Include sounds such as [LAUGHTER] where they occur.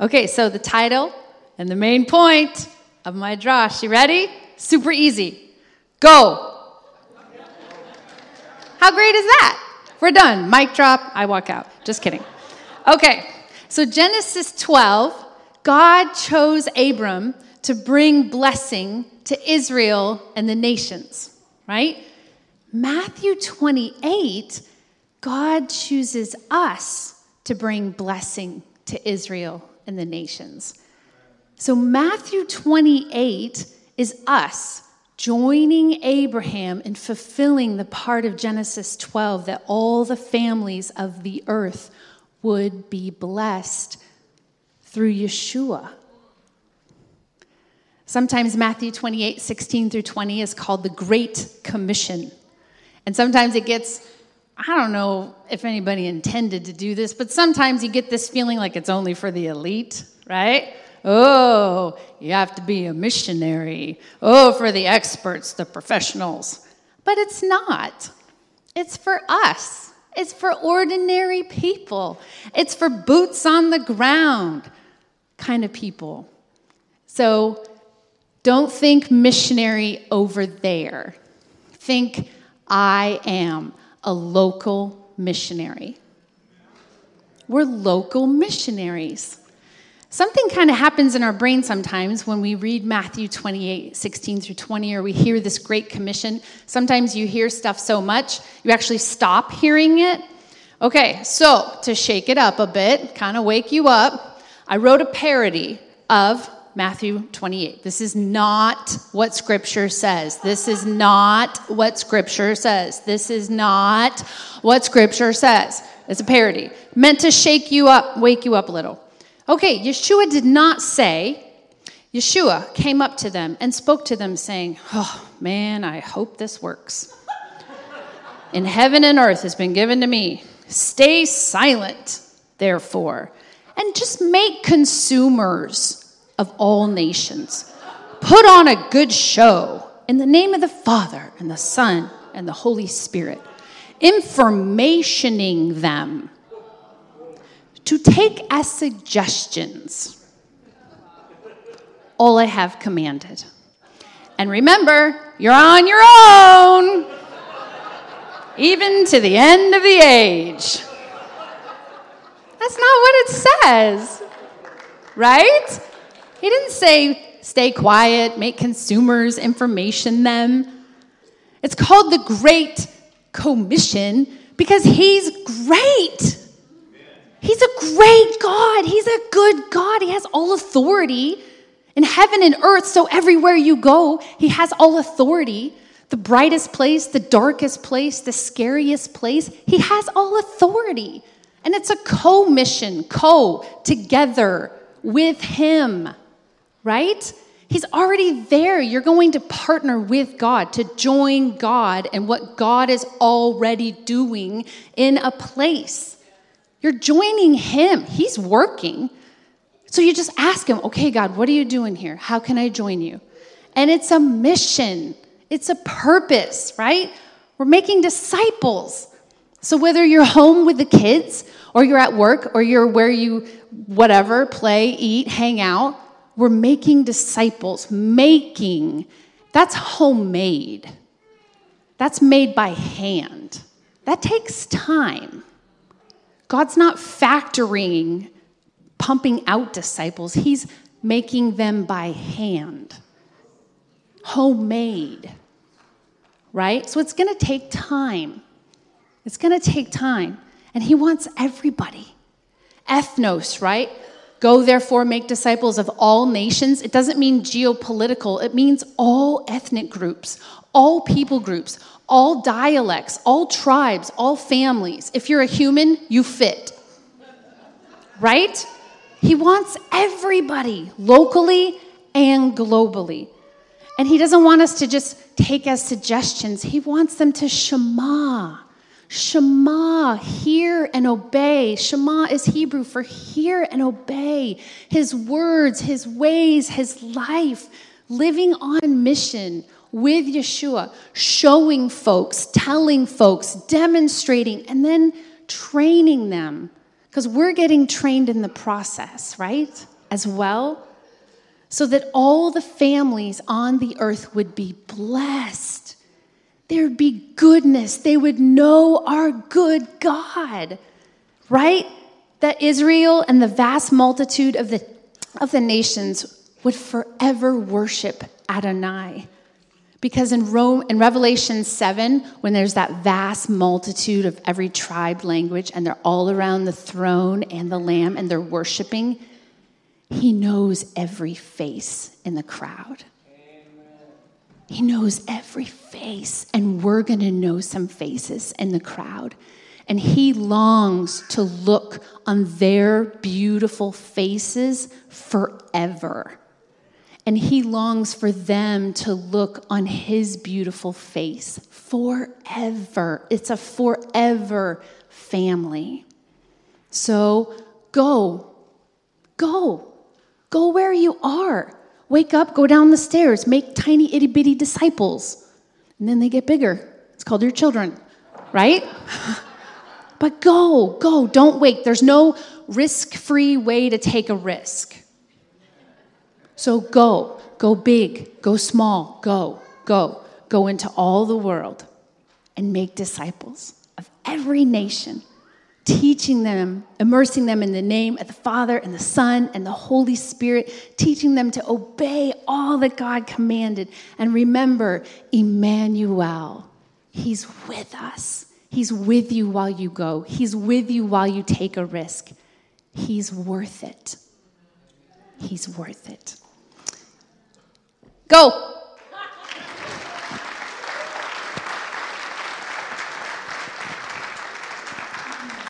Okay, so the title and the main point of my D'rash. You ready? Super easy. Go. How great is that? We're done. Mic drop. I walk out. Just kidding. Okay, so Genesis 12, God chose Abram to bring blessing to Israel and the nations, right? Matthew 28, God chooses us to bring blessing to Israel and the nations. So Matthew 28 is us joining Abraham in fulfilling the part of Genesis 12 that all the families of the earth would be blessed through Yeshua. Sometimes Matthew 28, 16 through 20 is called the Great Commission. And sometimes it gets, I don't know if anybody intended to do this, but sometimes you get this feeling like it's only for the elite, right? Oh, you have to be a missionary. Oh, for the experts, the professionals. But it's not. It's for us. It's for ordinary people. It's for boots on the ground kind of people. So don't think missionary over there. Think I am a local missionary. We're local missionaries. Something kind of happens in our brain sometimes when we read Matthew 28, 16 through 20, or we hear this great commission. Sometimes you hear stuff so much, you actually stop hearing it. Okay, so to shake it up a bit, kind of wake you up, I wrote a parody of Matthew 28. This is not what Scripture says. This is not what Scripture says. This is not what Scripture says. It's a parody meant to shake you up, wake you up a little. Okay, Yeshua did not say, Yeshua came up to them and spoke to them, saying, Oh, man, I hope this works. In heaven and earth has been given to me. Stay silent, therefore, and just make consumers of all nations. Put on a good show in the name of the Father and the Son and the Holy Spirit, informationing them to take as suggestions all I have commanded. And remember, you're on your own, even to the end of the age. That's not what it says, right? He didn't say stay quiet, make consumers information them. It's called the Great Commission because he's great. He's a great God. He's a good God. He has all authority in heaven and earth. So everywhere you go, He has all authority. The brightest place, the darkest place, the scariest place, He has all authority. And it's a co mission, co, together with Him, right? He's already there. You're going to partner with God, to join God and what God is already doing in a place. You're joining Him, He's working. So you just ask Him, okay, God, what are you doing here? How can I join you? And it's a mission, it's a purpose, right? We're making disciples. So whether you're home with the kids, or you're at work, or you're where you, whatever, play, eat, hang out, we're making disciples. Making, that's homemade. That's made by hand. That takes time. God's not factoring, pumping out disciples, He's making them by hand, homemade, right? So it's to take time. It's to take time. And He wants everybody. Ethnos, right? Go therefore, make disciples of all nations. It doesn't mean geopolitical, it means all ethnic groups, all people groups, all dialects, all tribes, all families. If you're a human, you fit. Right? He wants everybody, locally and globally. And he doesn't want us to just take as suggestions, he wants them to shema. Shema, hear and obey. Shema is Hebrew for hear and obey. His words, his ways, his life, living on mission with Yeshua, showing folks, telling folks, demonstrating, and then training them, Because we're getting trained in the process, right? As well. So that all the families on the earth would be blessed. There'd be goodness. They would know our good God, right? That Israel and the vast multitude of the, of the nations would forever worship Adonai. Because in Rome in Revelation 7, when there's that vast multitude of every tribe language and they're all around the throne and the lamb and they're worshiping, he knows every face in the crowd. He knows every face, and we're going to know some faces in the crowd. And he longs to look on their beautiful faces forever. And he longs for them to look on his beautiful face forever. It's a forever family. So go, go, go where you are. Wake up, go down the stairs, make tiny itty bitty disciples. And then they get bigger. It's called your children, right? [LAUGHS] but go, go, don't wait. There's no risk free way to take a risk. So go, go big, go small, go, go, go into all the world and make disciples of every nation, teaching them, immersing them in the name of the Father and the Son and the Holy Spirit, teaching them to obey all that God commanded. And remember, Emmanuel, He's with us. He's with you while you go, He's with you while you take a risk. He's worth it. He's worth it. Go.